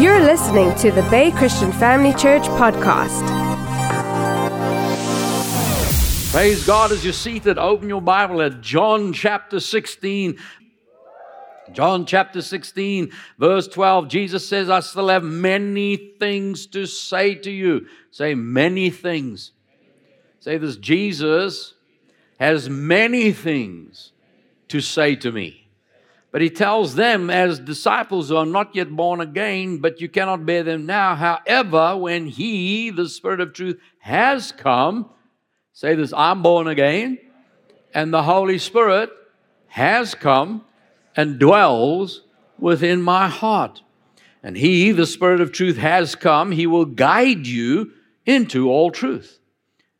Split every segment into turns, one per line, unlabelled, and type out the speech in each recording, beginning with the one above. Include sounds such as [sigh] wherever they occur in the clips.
You're listening to the Bay Christian Family Church podcast.
Praise God as you're seated. Open your Bible at John chapter 16. John chapter 16, verse 12. Jesus says, I still have many things to say to you. Say, many things. Say this Jesus has many things to say to me. But he tells them, as disciples who are not yet born again, but you cannot bear them now. However, when he, the Spirit of truth, has come, say this I'm born again, and the Holy Spirit has come and dwells within my heart. And he, the Spirit of truth, has come. He will guide you into all truth.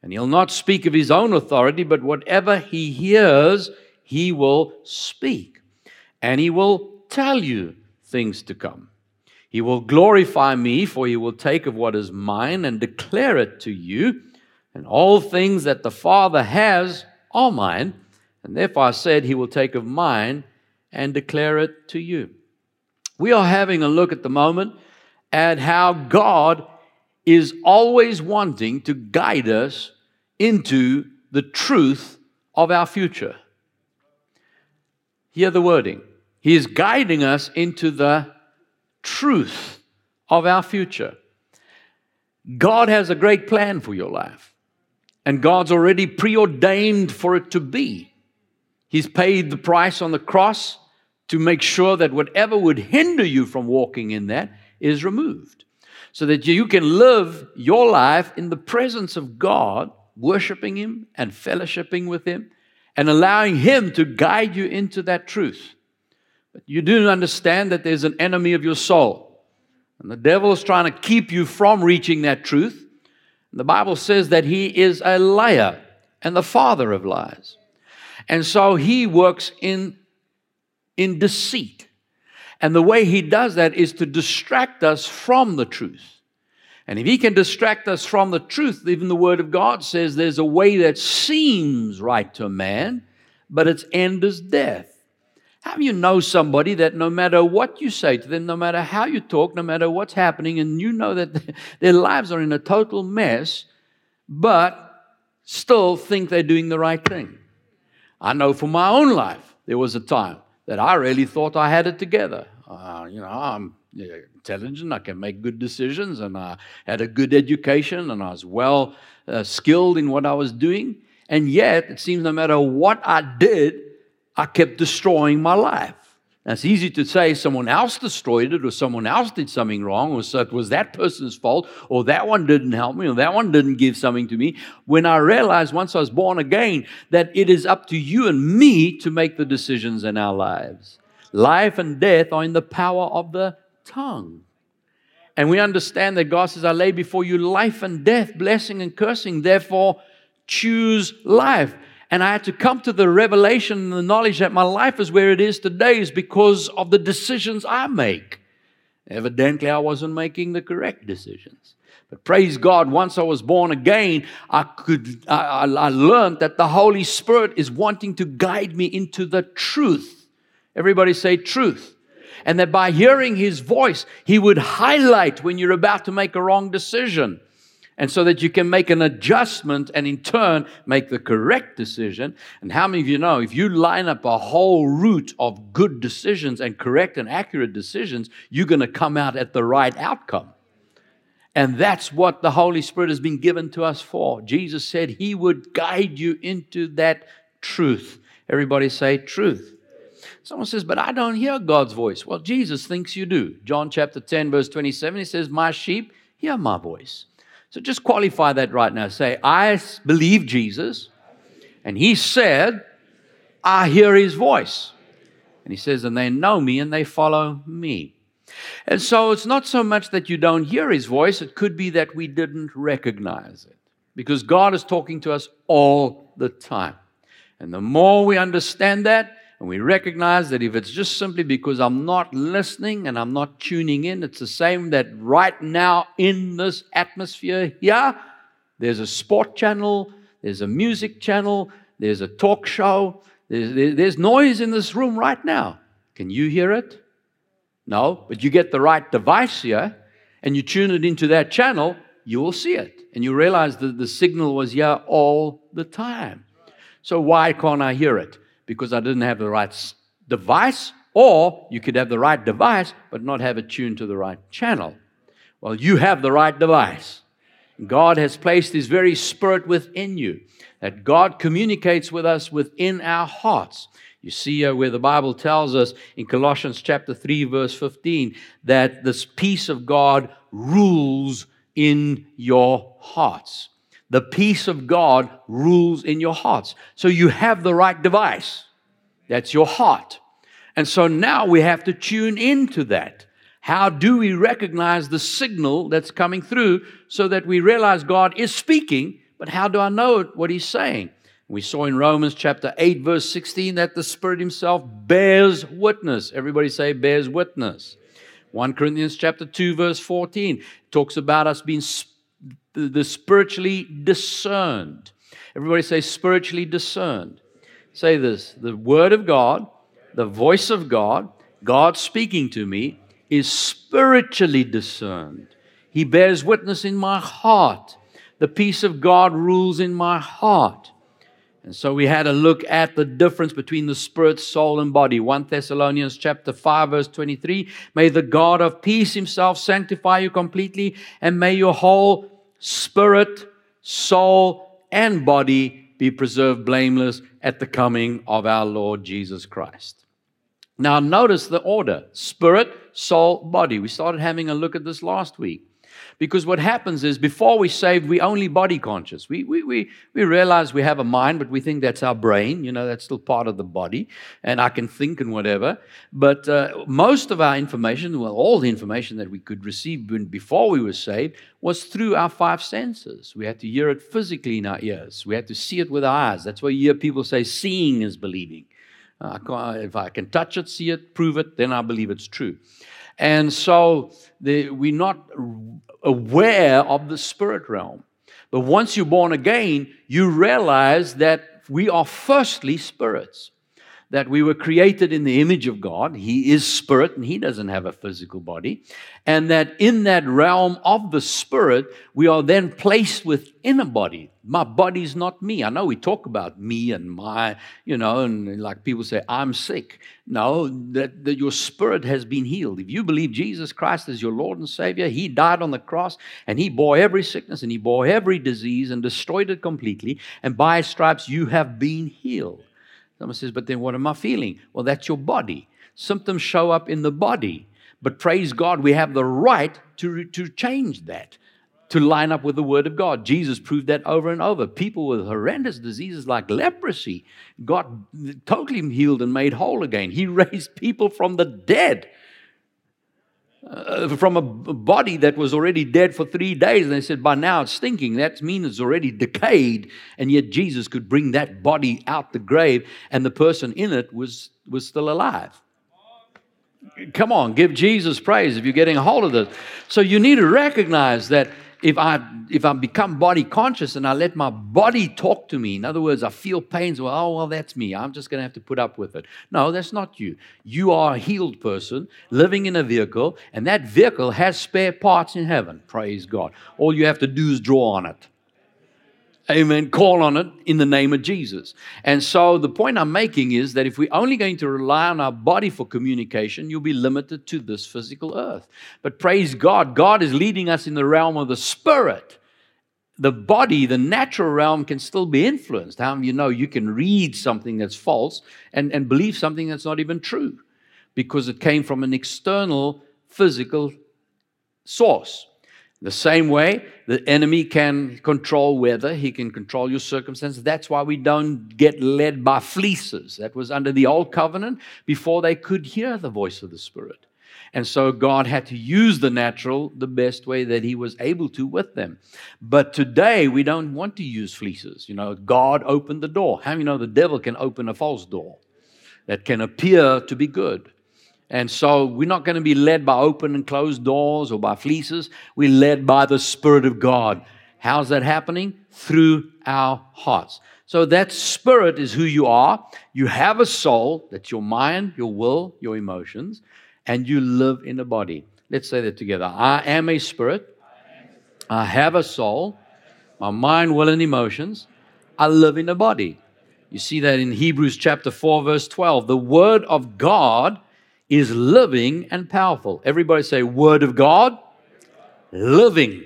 And he'll not speak of his own authority, but whatever he hears, he will speak and he will tell you things to come. He will glorify me, for he will take of what is mine and declare it to you. And all things that the Father has are mine. And therefore I said, He will take of mine and declare it to you. We are having a look at the moment at how God is always wanting to guide us into the truth of our future. Hear the wording he is guiding us into the truth of our future. God has a great plan for your life, and God's already preordained for it to be. He's paid the price on the cross to make sure that whatever would hinder you from walking in that is removed. So that you can live your life in the presence of God, worshiping Him and fellowshipping with Him, and allowing Him to guide you into that truth. But you do understand that there's an enemy of your soul. And the devil is trying to keep you from reaching that truth. And the Bible says that he is a liar and the father of lies. And so he works in, in deceit. And the way he does that is to distract us from the truth. And if he can distract us from the truth, even the Word of God says there's a way that seems right to a man, but its end is death. How do you know somebody that no matter what you say to them, no matter how you talk, no matter what's happening, and you know that [laughs] their lives are in a total mess, but still think they're doing the right thing? I know from my own life, there was a time that I really thought I had it together. Uh, you know, I'm intelligent, I can make good decisions, and I had a good education, and I was well uh, skilled in what I was doing. And yet, it seems no matter what I did, I kept destroying my life. Now, it's easy to say someone else destroyed it or someone else did something wrong or so it was that person's fault or that one didn't help me or that one didn't give something to me. When I realized once I was born again that it is up to you and me to make the decisions in our lives. Life and death are in the power of the tongue. And we understand that God says, I lay before you life and death, blessing and cursing. Therefore, choose life. And I had to come to the revelation and the knowledge that my life is where it is today is because of the decisions I make. Evidently, I wasn't making the correct decisions. But praise God, once I was born again, I could I, I learned that the Holy Spirit is wanting to guide me into the truth. Everybody say truth. And that by hearing his voice, he would highlight when you're about to make a wrong decision and so that you can make an adjustment and in turn make the correct decision. And how many of you know if you line up a whole route of good decisions and correct and accurate decisions, you're going to come out at the right outcome? And that's what the Holy Spirit has been given to us for. Jesus said He would guide you into that truth. Everybody say truth. Someone says, but I don't hear God's voice. Well, Jesus thinks you do. John chapter 10, verse 27, he says, My sheep hear my voice. So just qualify that right now. Say, I believe Jesus, and He said, I hear His voice. And He says, and they know me and they follow me. And so it's not so much that you don't hear His voice, it could be that we didn't recognize it. Because God is talking to us all the time. And the more we understand that, and we recognize that if it's just simply because I'm not listening and I'm not tuning in, it's the same that right now in this atmosphere here, there's a sport channel, there's a music channel, there's a talk show, there's, there's noise in this room right now. Can you hear it? No, but you get the right device here and you tune it into that channel, you will see it. And you realize that the signal was here all the time. So why can't I hear it? Because I didn't have the right device, or you could have the right device but not have it tuned to the right channel. Well, you have the right device. God has placed His very Spirit within you, that God communicates with us within our hearts. You see uh, where the Bible tells us in Colossians chapter 3, verse 15, that this peace of God rules in your hearts. The peace of God rules in your hearts. So you have the right device. That's your heart. And so now we have to tune into that. How do we recognize the signal that's coming through so that we realize God is speaking, but how do I know what He's saying? We saw in Romans chapter 8, verse 16, that the Spirit Himself bears witness. Everybody say, bears witness. 1 Corinthians chapter 2, verse 14 talks about us being the spiritually discerned. Everybody say, spiritually discerned. Say this the Word of God, the voice of God, God speaking to me, is spiritually discerned. He bears witness in my heart. The peace of God rules in my heart. And so we had a look at the difference between the spirit, soul, and body. 1 Thessalonians chapter 5, verse 23. May the God of peace himself sanctify you completely, and may your whole spirit, soul, and body be preserved blameless at the coming of our Lord Jesus Christ. Now, notice the order spirit, soul, body. We started having a look at this last week. Because what happens is before we saved, we only body conscious. We, we, we, we realize we have a mind, but we think that's our brain. You know, that's still part of the body. And I can think and whatever. But uh, most of our information, well, all the information that we could receive before we were saved, was through our five senses. We had to hear it physically in our ears, we had to see it with our eyes. That's why you hear people say, seeing is believing. Uh, if I can touch it, see it, prove it, then I believe it's true. And so the, we're not aware of the spirit realm. But once you're born again, you realize that we are firstly spirits that we were created in the image of God. He is spirit and he doesn't have a physical body. And that in that realm of the spirit, we are then placed within a body. My body's not me. I know we talk about me and my, you know, and like people say, I'm sick. No, that, that your spirit has been healed. If you believe Jesus Christ is your Lord and Savior, He died on the cross and He bore every sickness and He bore every disease and destroyed it completely. And by His stripes, you have been healed. Someone says, but then what am I feeling? Well, that's your body. Symptoms show up in the body. But praise God, we have the right to, to change that, to line up with the Word of God. Jesus proved that over and over. People with horrendous diseases like leprosy got totally healed and made whole again. He [laughs] raised people from the dead uh, from a body that was already dead for three days. And they said, by now it's stinking. That means it's already decayed. And yet Jesus could bring that body out the grave, and the person in it was, was still alive. Come on, give Jesus praise if you're getting a hold of this. So you need to recognize that if I if I become body conscious and I let my body talk to me, in other words, I feel pains, well, oh well, that's me. I'm just gonna have to put up with it. No, that's not you. You are a healed person living in a vehicle, and that vehicle has spare parts in heaven. Praise God. All you have to do is draw on it. Amen. Call on it in the name of Jesus. And so the point I'm making is that if we're only going to rely on our body for communication, you'll be limited to this physical earth. But praise God, God is leading us in the realm of the spirit. The body, the natural realm, can still be influenced. How you know you can read something that's false and, and believe something that's not even true because it came from an external physical source. The same way, the enemy can control weather, he can control your circumstances. That's why we don't get led by fleeces. That was under the old covenant before they could hear the voice of the Spirit. And so God had to use the natural the best way that He was able to with them. But today we don't want to use fleeces. You know, God opened the door. How you know the devil can open a false door that can appear to be good? And so we're not going to be led by open and closed doors or by fleeces. We're led by the Spirit of God. How's that happening? Through our hearts. So that spirit is who you are. You have a soul, that's your mind, your will, your emotions. and you live in a body. Let's say that together. I am a spirit. I have a soul. My mind, will, and emotions. I live in a body. You see that in Hebrews chapter 4, verse 12. The word of God is living and powerful. Everybody say, Word of God, living.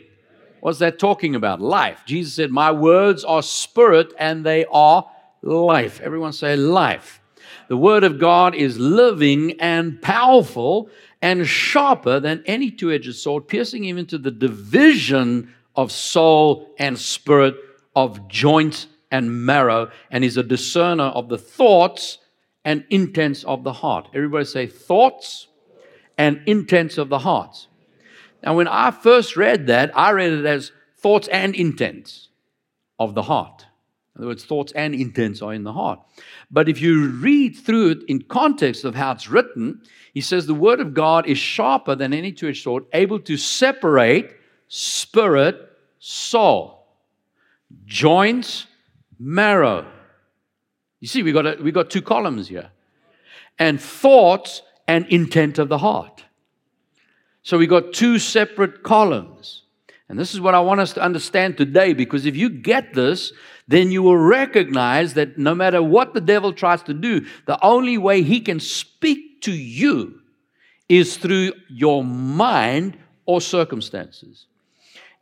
What's that talking about? Life. Jesus said, My words are spirit and they are life. Everyone say life. The Word of God is living and powerful and sharper than any two edged sword, piercing even to the division of soul and spirit, of joint and marrow, and is a discerner of the thoughts and intents of the heart. Everybody say thoughts and intents of the heart. Now, when I first read that, I read it as thoughts and intents of the heart. In other words, thoughts and intents are in the heart. But if you read through it in context of how it's written, he says the word of God is sharper than any two edged sword, able to separate spirit, soul, joints, marrow. You see, we got, a, we got two columns here. And thoughts and intent of the heart. So we got two separate columns. And this is what I want us to understand today because if you get this, then you will recognize that no matter what the devil tries to do, the only way he can speak to you is through your mind or circumstances.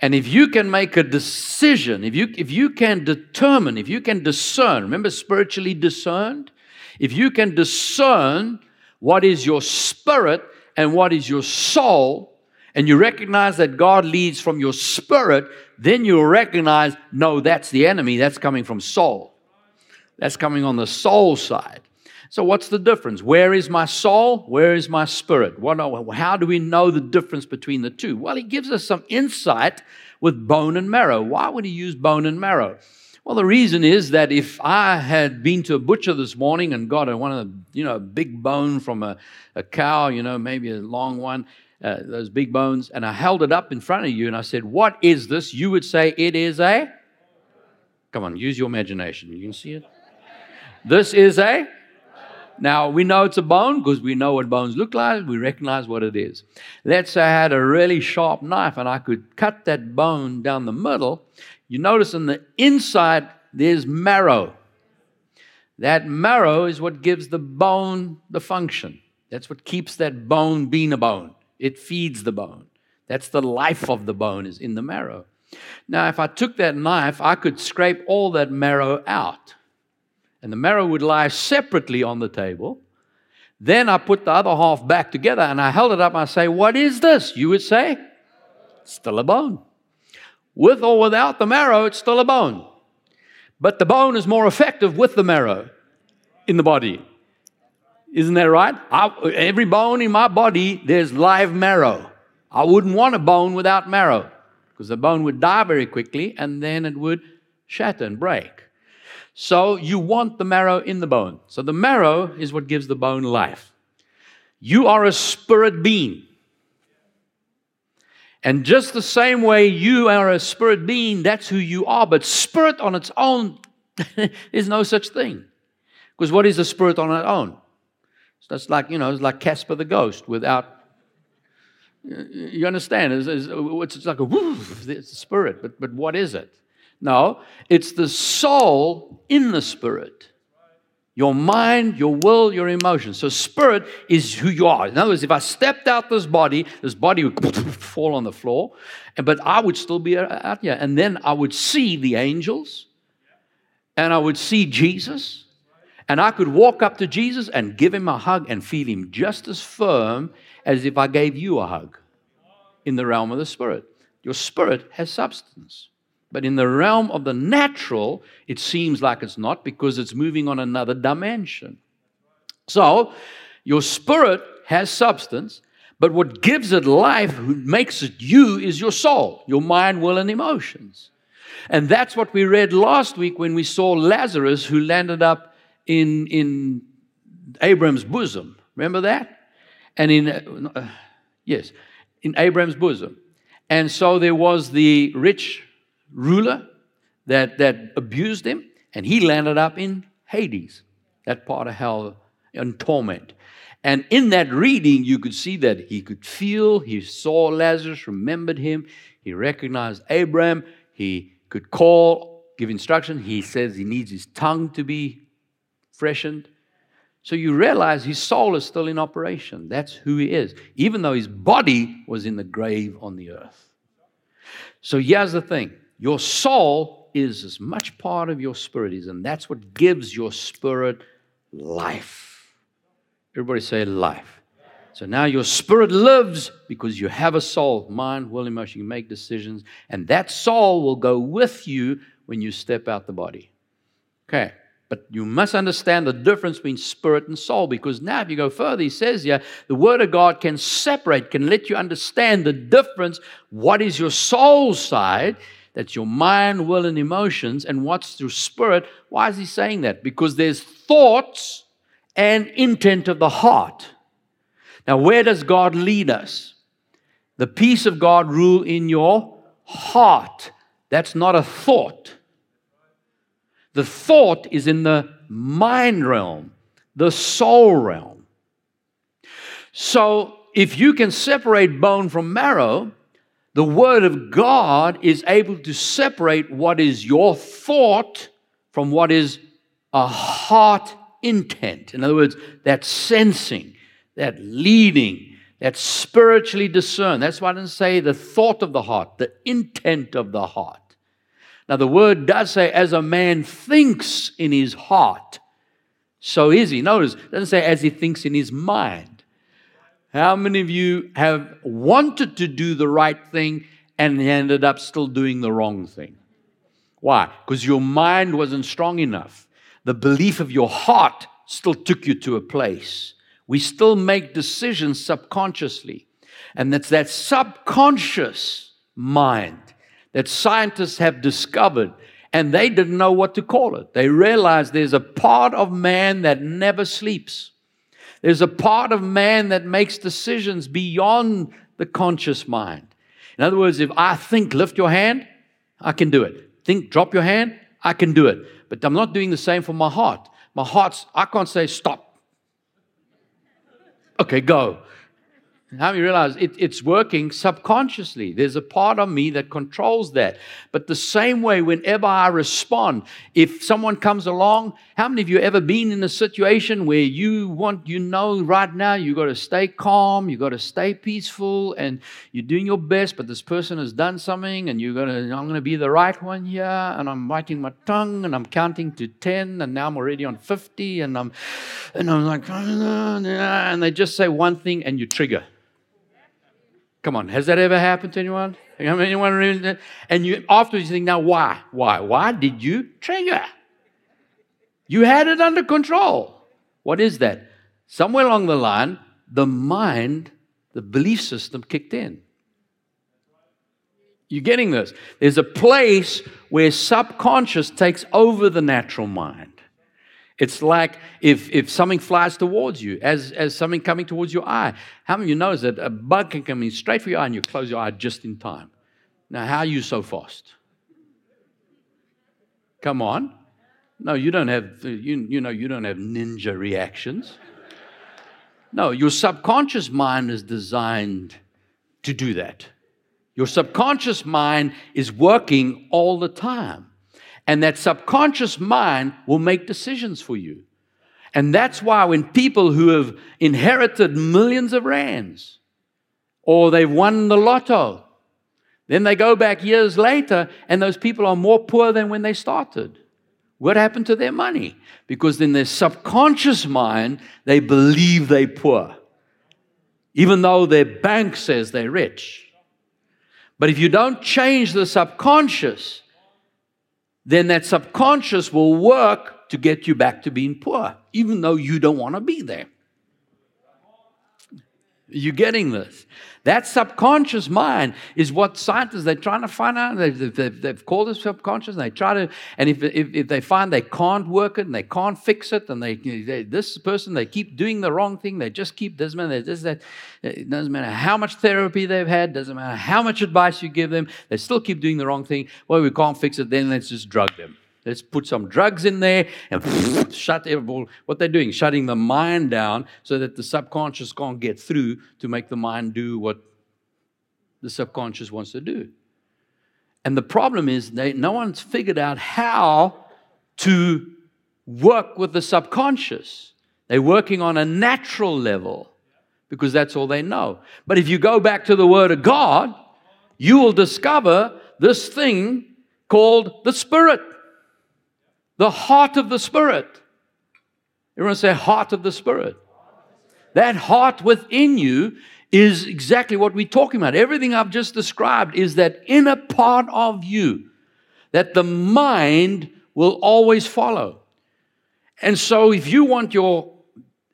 And if you can make a decision, if you, if you can determine, if you can discern, remember spiritually discerned? If you can discern what is your spirit and what is your soul, and you recognize that God leads from your spirit, then you'll recognize no, that's the enemy, that's coming from soul. That's coming on the soul side. So, what's the difference? Where is my soul? Where is my spirit? What, how do we know the difference between the two? Well, he gives us some insight with bone and marrow. Why would he use bone and marrow? Well, the reason is that if I had been to a butcher this morning and got a, one of the, you know, a big bone from a, a cow, you know, maybe a long one, uh, those big bones, and I held it up in front of you and I said, What is this? You would say, It is a. Come on, use your imagination. You can see it. This is a now, we know it's a bone because we know what bones look like. We recognize what it is. Let's say I had a really sharp knife and I could cut that bone down the middle. You notice on the inside, there's marrow. That marrow is what gives the bone the function. That's what keeps that bone being a bone. It feeds the bone. That's the life of the bone is in the marrow. Now, if I took that knife, I could scrape all that marrow out and the marrow would lie separately on the table. Then I put the other half back together and I held it up and I say, What is this? You would say, Still a bone. With or without the marrow, it's still a bone. But the bone is more effective with the marrow in the body. Isn't that right? I, every bone in my body, there's live marrow. I wouldn't want a bone without marrow because the bone would die very quickly and then it would shatter and break. So you want the marrow in the bone. So the marrow is what gives the bone life. You are a spirit being. And just the same way you are a spirit being, that's who you are. But spirit on its own [laughs] is no such thing. Because what is a spirit on its own? So it's like, you know, it's like Casper the ghost without. You understand? It's, it's, it's like a woof, it's a spirit, but, but what is it? No, it's the soul in the spirit. Your mind, your will, your emotions. So, spirit is who you are. In other words, if I stepped out this body, this body would [laughs] fall on the floor, but I would still be uh, uh, out here. And then I would see the angels, and I would see Jesus, and I could walk up to Jesus and give him a hug and feel him just as firm as if I gave you a hug in the realm of the spirit. Your spirit has substance. But in the realm of the natural, it seems like it's not because it's moving on another dimension. So, your spirit has substance, but what gives it life, who makes it you, is your soul, your mind, will, and emotions. And that's what we read last week when we saw Lazarus who landed up in, in Abraham's bosom. Remember that? And in, uh, yes, in Abraham's bosom. And so there was the rich ruler that, that abused him, and he landed up in Hades, that part of hell in torment. And in that reading, you could see that he could feel, he saw Lazarus, remembered him, he recognized Abraham, he could call, give instruction. He says he needs his tongue to be freshened. So you realize his soul is still in operation. That's who he is, even though his body was in the grave on the earth. So here's the thing your soul is as much part of your spirit is, and that's what gives your spirit life. Everybody say life. So now your spirit lives because you have a soul, mind, will, emotion. You make decisions, and that soul will go with you when you step out the body. Okay. But you must understand the difference between spirit and soul because now, if you go further, he says here, the Word of God can separate, can let you understand the difference. What is your soul side? That's your mind, will, and emotions, and what's through spirit. Why is he saying that? Because there's thoughts and intent of the heart. Now, where does God lead us? The peace of God rule in your heart. That's not a thought. The thought is in the mind realm, the soul realm. So, if you can separate bone from marrow, the Word of God is able to separate what is your thought from what is a heart intent. In other words, that sensing, that leading, that spiritually discern. That's why I didn't say the thought of the heart, the intent of the heart. Now, the word does say, as a man thinks in his heart, so is he. Notice, it doesn't say as he thinks in his mind. How many of you have wanted to do the right thing and ended up still doing the wrong thing? Why? Because your mind wasn't strong enough the belief of your heart still took you to a place. We still make decisions subconsciously. And it's that subconscious mind that scientists have discovered, and they didn't know what to call it. They realized there's a part of man that never sleeps. There's a part of man that makes decisions beyond the conscious mind. In other words, if I think, lift your hand, I can do it. Think, drop your hand, I can do it. But I'm not doing the same for my heart. My heart's, I can't say stop. Okay, go. How you realize it, it's working subconsciously? There's a part of me that controls that. But the same way, whenever I respond, if someone comes along, how many of you ever been in a situation where you want, you know, right now you got to stay calm, you got to stay peaceful, and you're doing your best, but this person has done something, and you're gonna, I'm gonna be the right one here, and I'm biting my tongue, and I'm counting to ten, and now I'm already on fifty, and I'm, and I'm like, [laughs] and they just say one thing, and you trigger Come on, has that ever happened to anyone? Anyone? And you afterwards you think, now why? Why? Why did you trigger? You had it under control. What is that? Somewhere along the line, the mind, the belief system kicked in. You're getting this? There's a place where subconscious takes over the natural mind. It's like if, if something flies towards you, as, as something coming towards your eye. How many of you know that a bug can come in straight for your eye and you close your eye just in time? Now, how are you so fast? Come on. No, you don't have, you, you know, you don't have ninja reactions. No, your subconscious mind is designed to do that. Your subconscious mind is working all the time. And that subconscious mind will make decisions for you. And that's why when people who have inherited millions of rands or they've won the lotto, then they go back years later and those people are more poor than when they started. What happened to their money? Because in their subconscious mind, they believe they're poor, even though their bank says they're rich. But if you don't change the subconscious, then that subconscious will work to get you back to being poor, even though you don't want to be there. You're getting this. That subconscious mind is what scientists, they're trying to find out. They've, they've, they've called it subconscious, and they try to, and if, if, if, they find they can't work it and they can't fix it, and they, they this person, they keep doing the wrong thing, they just keep, doesn't matter, this, that, it doesn't matter how much therapy they've had, doesn't matter how much advice you give them, they still keep doing the wrong thing. Well, we can't fix it, then let's just drug them. Let's put some drugs in there and [laughs] shut everyone. What they're doing, shutting the mind down so that the subconscious can't get through to make the mind do what the subconscious wants to do. And the problem is, they, no one's figured out how to work with the subconscious. They're working on a natural level because that's all they know. But if you go back to the Word of God, you will discover this thing called the Spirit, the heart of the Spirit. Everyone say, heart of the Spirit. That heart within you is exactly what we're talking about. Everything I've just described is that inner part of you that the mind will always follow. And so, if you want your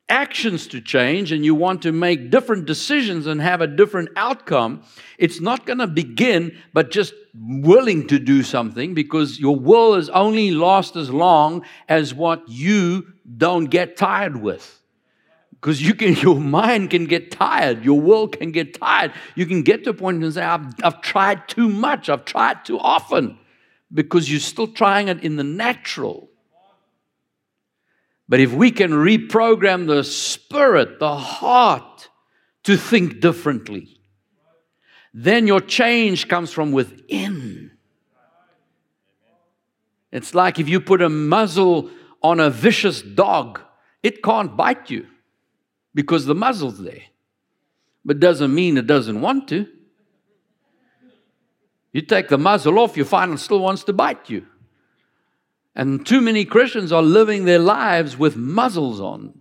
actions to change and you want to make different decisions and have a different outcome, it's not going to begin but just willing to do something because your will is only last as long as what you don't get tired with. Because you can [laughs] your mind can get tired your will can get tired. You can get to a point and say I've, I've tried too much i've tried too often because you're still trying it in the natural but if we can reprogram the spirit the heart to think differently then your change comes from within it's like if you put a muzzle on a vicious dog it can't bite you because the muzzle's there. But doesn't mean it doesn't want to. You take the muzzle off, you find it still wants to bite you. And too many Christians are living their lives with muzzles on.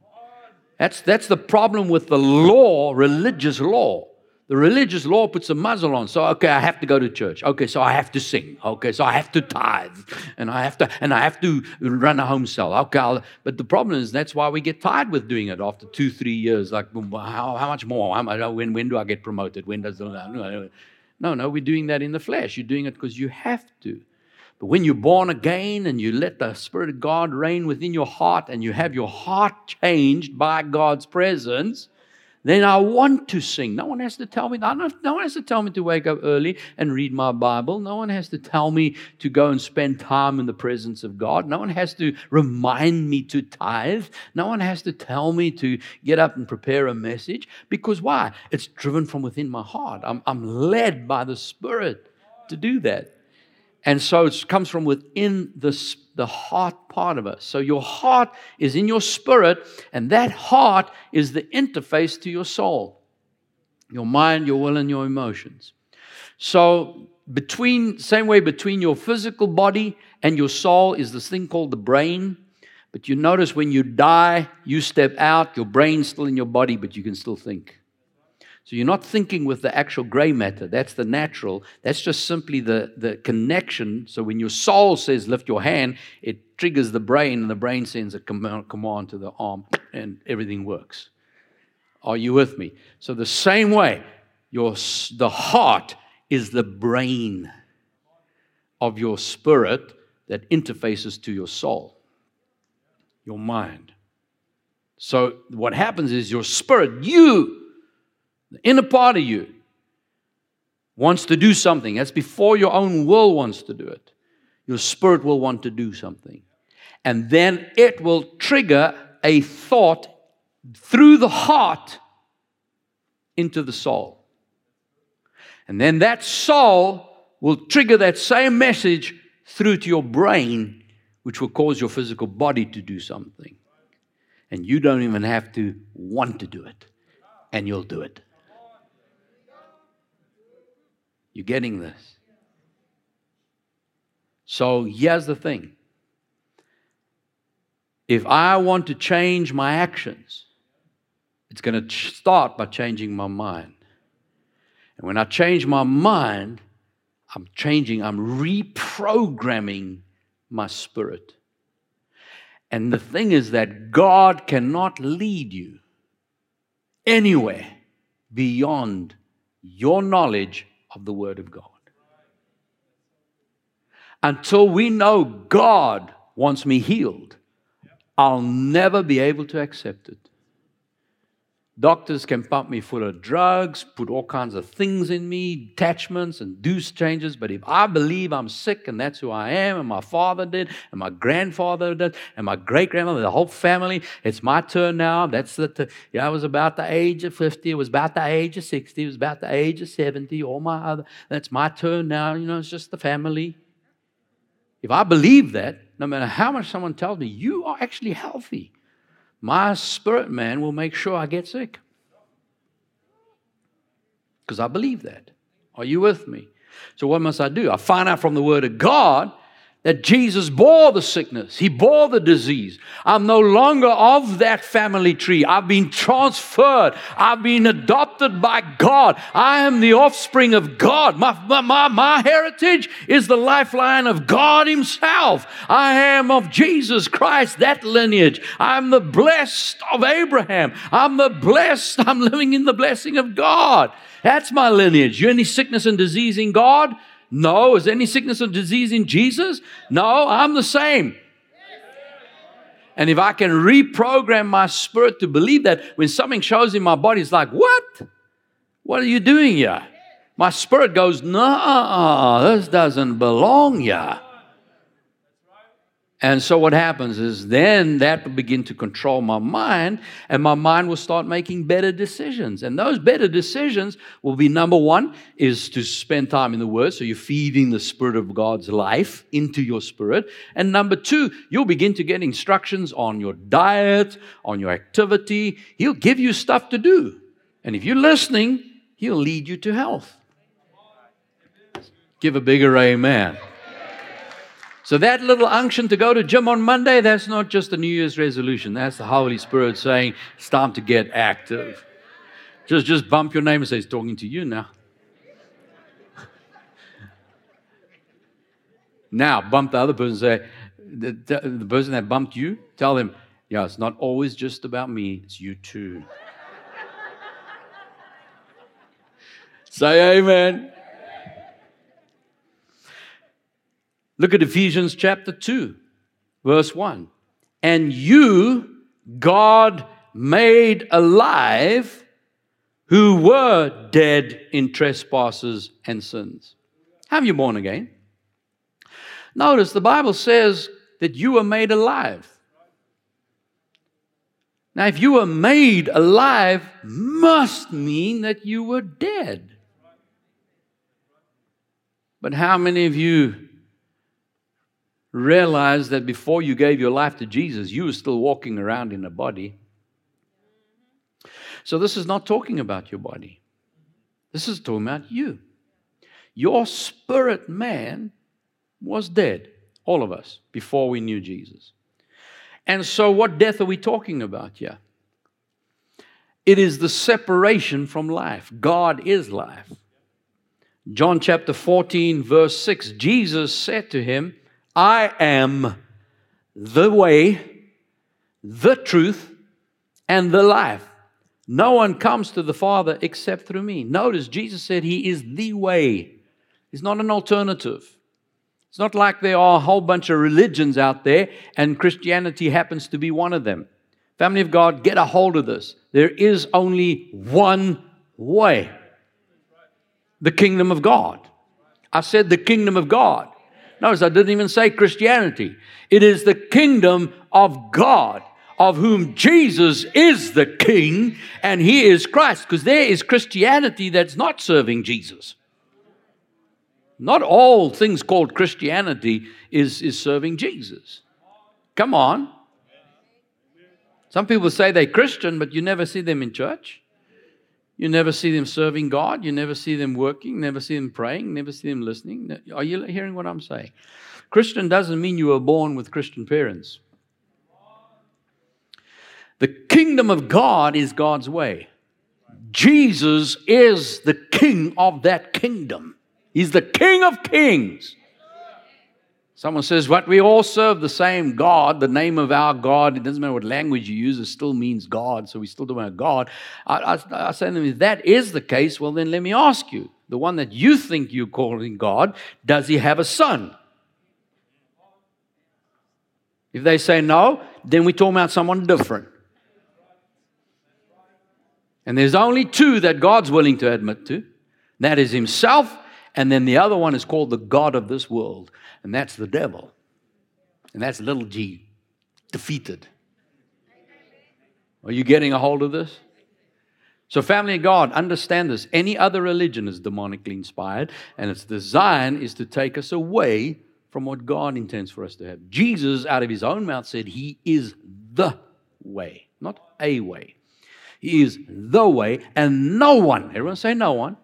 That's, that's the problem with the law, religious law. The religious law puts a muzzle on. So, okay, I have to go to church. Okay, so I have to sing. Okay, so I have to tithe. And I have to, and I have to run a home cell. Okay, I'll, but the problem is that's why we get tired with doing it after two, three years. Like, how, how much more? How much, when, when do I get promoted? When does the, no, no, we're doing that in the flesh. You're doing it because you have to. But when you're born again and you let the Spirit of God reign within your heart and you have your heart changed by God's presence, then I want to sing. No one has to tell me. No one has to tell me to wake up early and read my Bible. No one has to tell me to go and spend time in the presence of God. No one has to remind me to tithe. No one has to tell me to get up and prepare a message. Because why? It's driven from within my heart. I'm, I'm led by the Spirit to do that. And so it comes from within the, the heart part of us. So your heart is in your spirit, and that heart is the interface to your soul, your mind, your will, and your emotions. So between same way between your physical body and your soul is this thing called the brain. But you notice when you die, you step out, your brain's still in your body, but you can still think. So you're not thinking with the actual gray matter. That's the natural. That's just simply the, the connection. So when your soul says lift your hand, it triggers the brain, and the brain sends a command, command to the arm, and everything works. Are you with me? So the same way, your, the heart is the brain of your spirit that interfaces to your soul, your mind. So what happens is your spirit, you the inner part of you wants to do something. That's before your own will wants to do it. Your spirit will want to do something. And then it will trigger a thought through the heart into the soul. And then that soul will trigger that same message through to your brain, which will cause your physical body to do something. And you don't even have to want to do it, and you'll do it. You getting this? So here's the thing. If I want to change my actions, it's going to start by changing my mind. And when I change my mind, I'm changing, I'm reprogramming my spirit. And the thing is that God cannot lead you anywhere beyond your knowledge of the Word of God. Until we know God wants me healed, I'll never be able to accept it. Doctors can pump me full of drugs, put all kinds of things in me, attachments and deuce changes. But if I believe I'm sick and that's who I am, and my father did, and my grandfather did, and my great grandmother, the whole family, it's my turn now. That's the, t- yeah, I was about the age of 50, it was about the age of 60, it was about the age of 70, all my other, that's my turn now. You know, it's just the family. If I believe that, no matter how much someone tells me, you are actually healthy my spirit man will make sure I get sick. Because I believe that. Are you with me? So, what must I do? I find out from the Word of God that Jesus bore the sickness, He bore the disease. I'm no longer of that family tree. I've been transferred, I've been adopted by God. I am the offspring of God. My, my, my heritage is the lifeline of God Himself. I am of Jesus Christ, that lineage. I'm the blessed of Abraham. I'm the blessed, [laughs] I'm living in the blessing of God. That's my lineage. You any sickness and disease in God? No. Is any sickness or disease in Jesus? No, I'm the same. And if I can reprogram my spirit to believe that when something shows in my body, it's like, what? What are you doing here? My spirit goes, no, this doesn't belong here. And so what happens is then that will begin to control my mind, and my mind will start making better decisions. And those better decisions will be number one is to spend time in the Word. So you're feeding the Spirit of God's life into your spirit. And number two, you'll begin to get instructions on your diet, on your activity. He'll give you stuff to do. And if you're listening, He'll lead you to health. Give a bigger amen. So that little unction to go to gym on Monday, that's not just a New Year's resolution. That's the Holy Spirit saying it's time to get active. Just, just bump your name and say, He's talking to you now. now, bump the other person and say, the, the, the person that bumped you, tell them, yeah, it's not always just about me, it's you too. [laughs] say amen. Look at Ephesians chapter 2, verse 1. And you, God made alive who were dead in trespasses and sins. Have you born again? Notice the Bible says that you were made alive. Now, if you were made alive, must mean that you were dead. But how many of you realize that before you gave your life to Jesus, you were still walking around in a body. So, this is not talking about your body, this is talking about you. Your spirit man was dead, all of us, before we knew Jesus. And so, what death are we talking about here? It is the separation from life. God is life. John chapter 14, verse 6, Jesus said to him, I am the way, the truth, and the life. No one comes to the Father except through me. Notice Jesus said He is the way, He's not an alternative. It's not like there are a whole bunch of religions out there and Christianity happens to be one of them. Family of God, get a hold of this. There is only one way the kingdom of God. I said the kingdom of God. Notice I didn't even say Christianity. It is the kingdom of God, of whom Jesus is the king and he is Christ. Because there is Christianity that's not serving Jesus. Not all things called Christianity is, is serving Jesus. Come on. Some people say they're Christian, but you never see them in church. You never see them serving God. You never see them working. Never see them praying. Never see them listening. Are you hearing what I'm saying? Christian doesn't mean you were born with Christian parents. The kingdom of God is God's way. Jesus is the king of that kingdom. He's the king of kings. Someone says, What we all serve the same God, the name of our God, it doesn't matter what language you use, it still means God, so we still do our God. I, I, I say to them, If that is the case, well, then let me ask you the one that you think you're calling God, does he have a son? If they say no, then we talk about someone different. And there's only two that God's willing to admit to. That is himself, and then the other one is called the God of this world, and that's the devil. And that's little g, defeated. Are you getting a hold of this? So, family of God, understand this. Any other religion is demonically inspired, and its design is to take us away from what God intends for us to have. Jesus, out of his own mouth, said he is the way, not a way. He is the way, and no one, everyone say no one,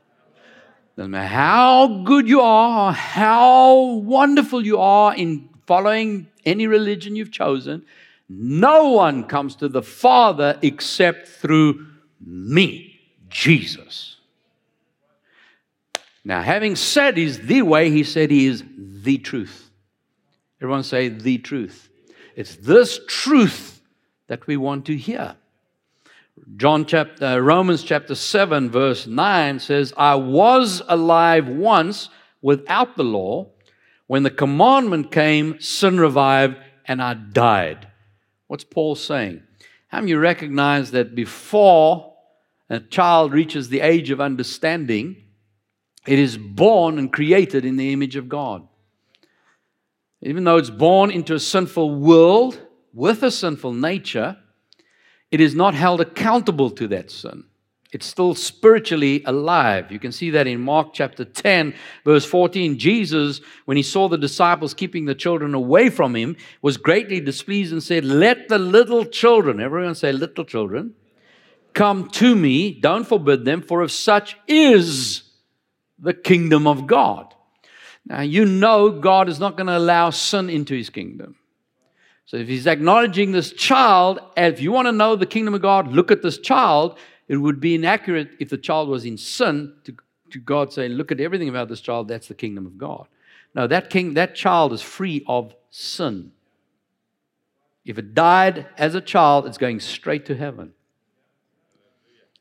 doesn't matter how good you are, how wonderful you are in following any religion you've chosen, no one comes to the Father except through me, Jesus. Now, having said he's the way, he said he is the truth. Everyone say the truth. It's this truth that we want to hear. John chapter uh, Romans chapter 7 verse 9 says, "I was alive once without the law, when the commandment came, sin revived and I died." What's Paul saying? How many you recognize that before a child reaches the age of understanding, it is born and created in the image of God. Even though it's born into a sinful world with a sinful nature, it is not held accountable to that sin. It's still spiritually alive. You can see that in Mark chapter 10, verse 14. Jesus, when he saw the disciples keeping the children away from him, was greatly displeased and said, Let the little children, everyone say, little children, come to me. Don't forbid them, for of such is the kingdom of God. Now, you know God is not going to allow sin into his kingdom. So if he's acknowledging this child, if you want to know the kingdom of God, look at this child. It would be inaccurate if the child was in sin to, to God saying, look at everything about this child, that's the kingdom of God. No, that king, that child is free of sin. If it died as a child, it's going straight to heaven.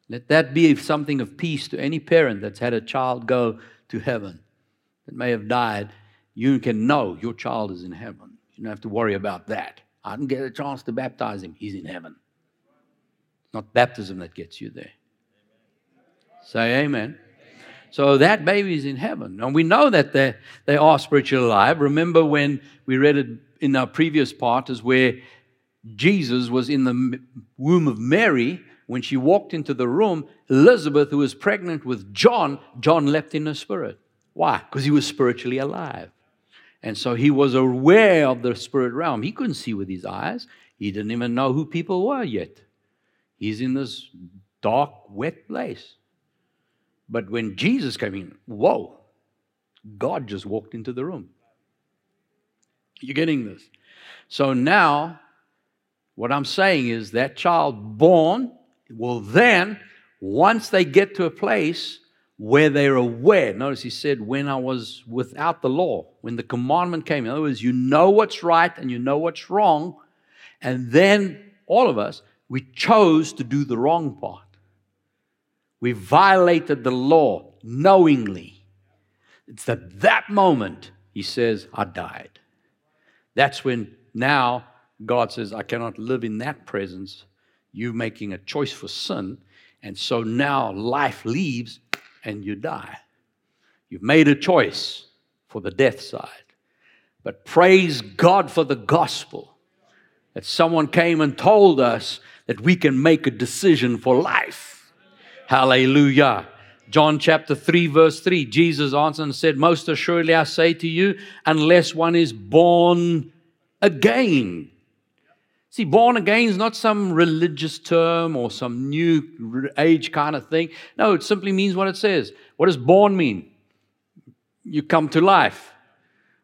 Let that be something of peace to any parent that's had a child go to heaven that may have died. You can know your child is in heaven. You don't have to worry about that. I didn't get a chance to baptize him. He's in heaven. It's not baptism that gets you there. Say amen. So that baby is in heaven. And we know that they, they are spiritually alive. Remember when we read it in our previous part, is where Jesus was in the womb of Mary. When she walked into the room, Elizabeth, who was pregnant with John, John leapt in her spirit. Why? Because he was spiritually alive. And so he was aware of the spirit realm. He couldn't see with his eyes. He didn't even know who people were yet. He's in this dark, wet place. But when Jesus came in, whoa, God just walked into the room. You're getting this? So now, what I'm saying is that child born will then, once they get to a place where they're aware. Notice he said, when I was without the law, when the commandment came. In other words, you know what's right and you know what's wrong. And then all of us, we chose to do the wrong part. We violated the law knowingly. It's at that moment he says, I died. That's when now God says, I cannot live in that presence. You making a choice for sin. And so now life leaves and you die. You've made a choice for the death side. But praise God for the gospel that someone came and told us that we can make a decision for life. Hallelujah. John chapter 3, verse 3, Jesus answered and said, Most assuredly I say to you, unless one is born again, See, born again is not some religious term or some new age kind of thing. No, it simply means what it says. What does born mean? You come to life.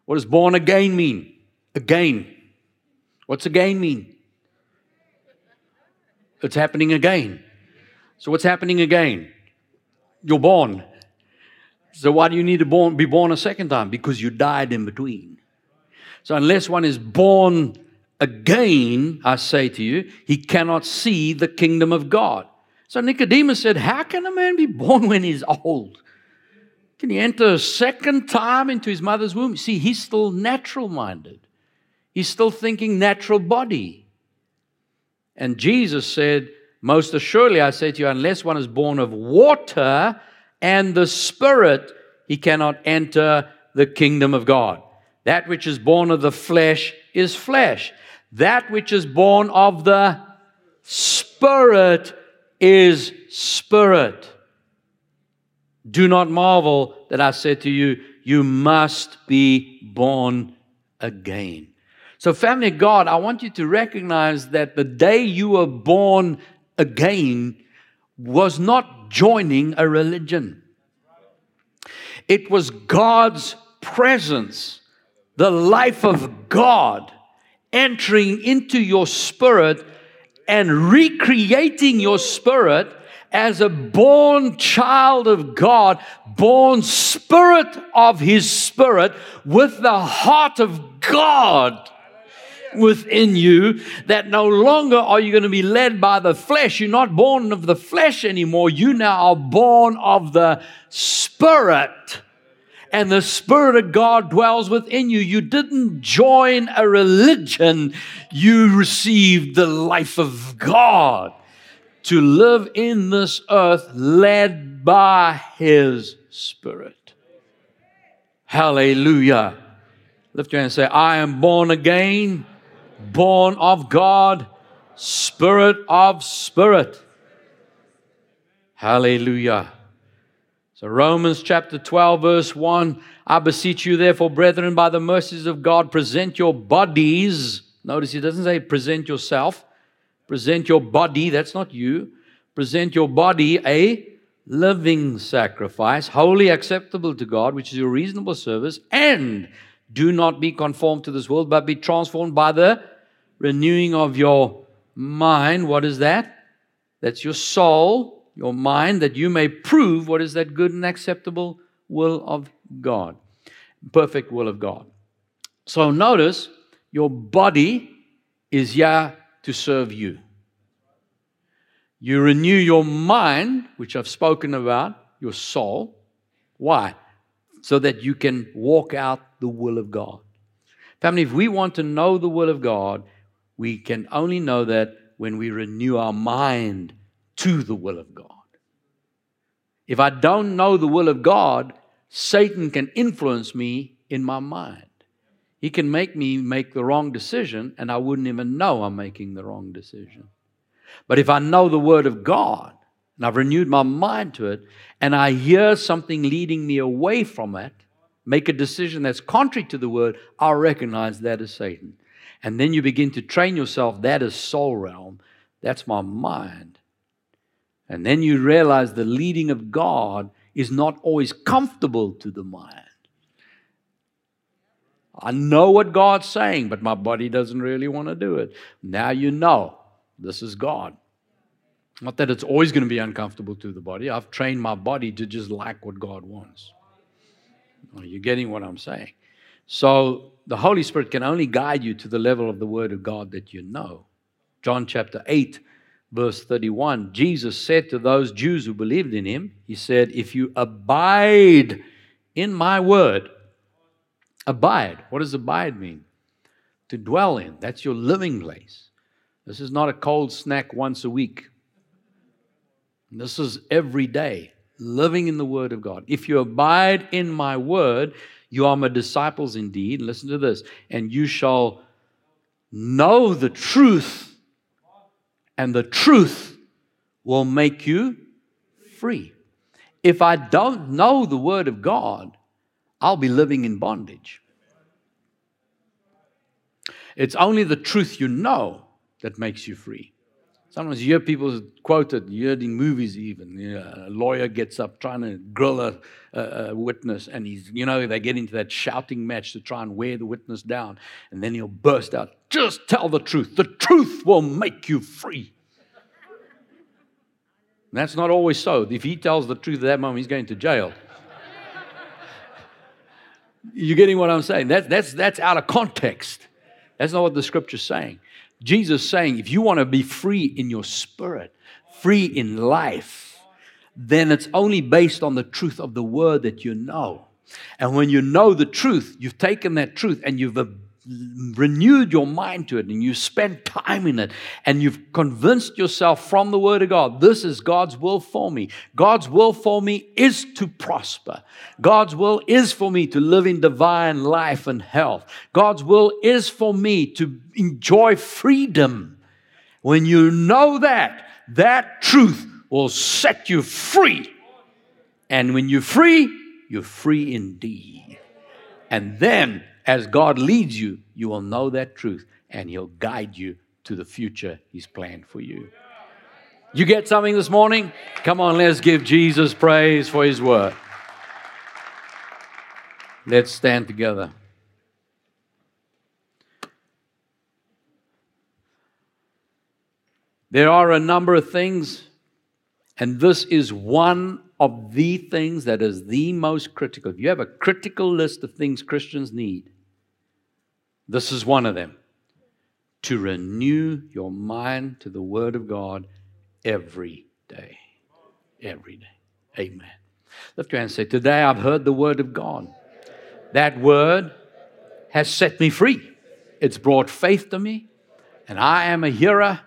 What does born again mean? Again. What's again mean? It's happening again. So, what's happening again? You're born. So, why do you need to born, be born a second time? Because you died in between. So, unless one is born Again, I say to you, he cannot see the kingdom of God. So Nicodemus said, How can a man be born when he's old? Can he enter a second time into his mother's womb? See, he's still natural minded, he's still thinking natural body. And Jesus said, Most assuredly, I say to you, unless one is born of water and the Spirit, he cannot enter the kingdom of God. That which is born of the flesh is flesh. That which is born of the Spirit is spirit. Do not marvel that I said to you, you must be born again. So, family God, I want you to recognize that the day you were born again was not joining a religion, it was God's presence, the life of God entering into your spirit and recreating your spirit as a born child of God, born spirit of His Spirit, with the heart of God within you, that no longer are you going to be led by the flesh. You're not born of the flesh anymore. You now are born of the Spirit. And the Spirit of God dwells within you. You didn't join a religion, you received the life of God to live in this earth led by His Spirit. Hallelujah. Lift your hand and say, I am born again, born of God, Spirit of Spirit. Hallelujah. So, Romans chapter 12, verse 1 I beseech you, therefore, brethren, by the mercies of God, present your bodies. Notice he doesn't say present yourself. Present your body, that's not you. Present your body a living sacrifice, holy acceptable to God, which is your reasonable service, and do not be conformed to this world, but be transformed by the renewing of your mind. What is that? That's your soul, your mind, that you may prove what is that good and acceptable will of God, perfect will of God. So notice your body is here to serve you. You renew your mind, which I've spoken about, your soul. Why? So that you can walk out the will of God. Family, if we want to know the will of God, we can only know that when we renew our mind to the will of God. If I don't know the will of God, Satan can influence me in my mind. He can make me make the wrong decision, and I wouldn't even know I'm making the wrong decision. But if I know the Word of God, and I've renewed my mind to it, and I hear something leading me away from it, make a decision that's contrary to the Word, I'll recognize that as Satan. And then you begin to train yourself that is soul realm, that's my mind. And then you realize the leading of God is not always comfortable to the mind. I know what God's saying, but my body doesn't really want to do it. Now you know this is God. Not that it's always going to be uncomfortable to the body. I've trained my body to just like what God wants. Are you getting what I'm saying? So the Holy Spirit can only guide you to the level of the Word of God that you know. John chapter 8, verse 31, Jesus said to those Jews who believed in him, He said, If you abide in my word, Abide. What does abide mean? To dwell in. That's your living place. This is not a cold snack once a week. This is every day, living in the Word of God. If you abide in my Word, you are my disciples indeed. Listen to this. And you shall know the truth, and the truth will make you free. If I don't know the Word of God, I'll be living in bondage. It's only the truth you know that makes you free. Sometimes you hear people quoted, you hear in movies even, you know, a lawyer gets up trying to grill a, a, a, witness, and he's, you know, they get into that shouting match to try and wear the witness down, and then he'll burst out, just tell the truth. The truth will make you free. And that's not always so. If he tells the truth at that moment, he's going to jail. You're getting what I'm saying? That, that's, that's out of context. That's not what the scripture's saying. Jesus saying, if you want to be free in your spirit, free in life, then it's only based on the truth of the word that you know. And when you know the truth, you've taken that truth and you've renewed your mind to it and you spent time in it and you've convinced yourself from the Word of God, this is God's will for me. God's will for me is to prosper. God's will is for me to live in divine life and health. God's will is for me to enjoy freedom. When you know that, that truth will set you free. And when you're free, you're free indeed. And then as God leads you, you will know that truth and He'll guide you to the future He's planned for you. You get something this morning? Come on, let's give Jesus praise for His word. Let's stand together. There are a number of things, and this is one of the things that is the most critical. If you have a critical list of things Christians need, this is one of them to renew your mind to the Word of God every day. Every day. Amen. Lift your hand and say, Today I've heard the Word of God. That Word has set me free. It's brought faith to me, and I am a hearer,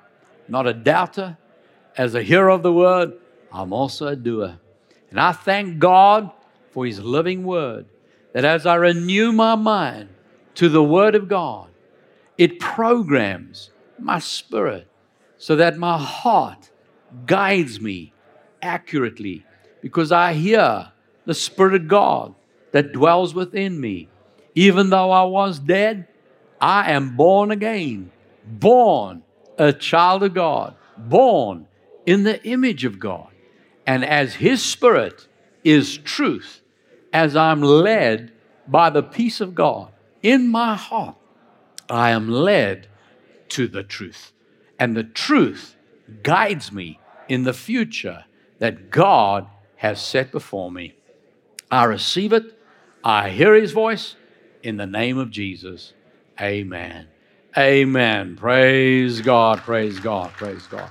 not a doubter. As a hearer of the Word, I'm also a doer. And I thank God for His living Word, that as I renew my mind, to the Word of God, it programs my spirit so that my heart guides me accurately because I hear the Spirit of God that dwells within me. Even though I was dead, I am born again, born a child of God, born in the image of God. And as His Spirit is truth, as I'm led by the peace of God, in my heart, I am led to the truth. And the truth guides me in the future that God has set before me. I receive it. I hear his voice in the name of Jesus. Amen. Amen. Praise God. Praise God. Praise God.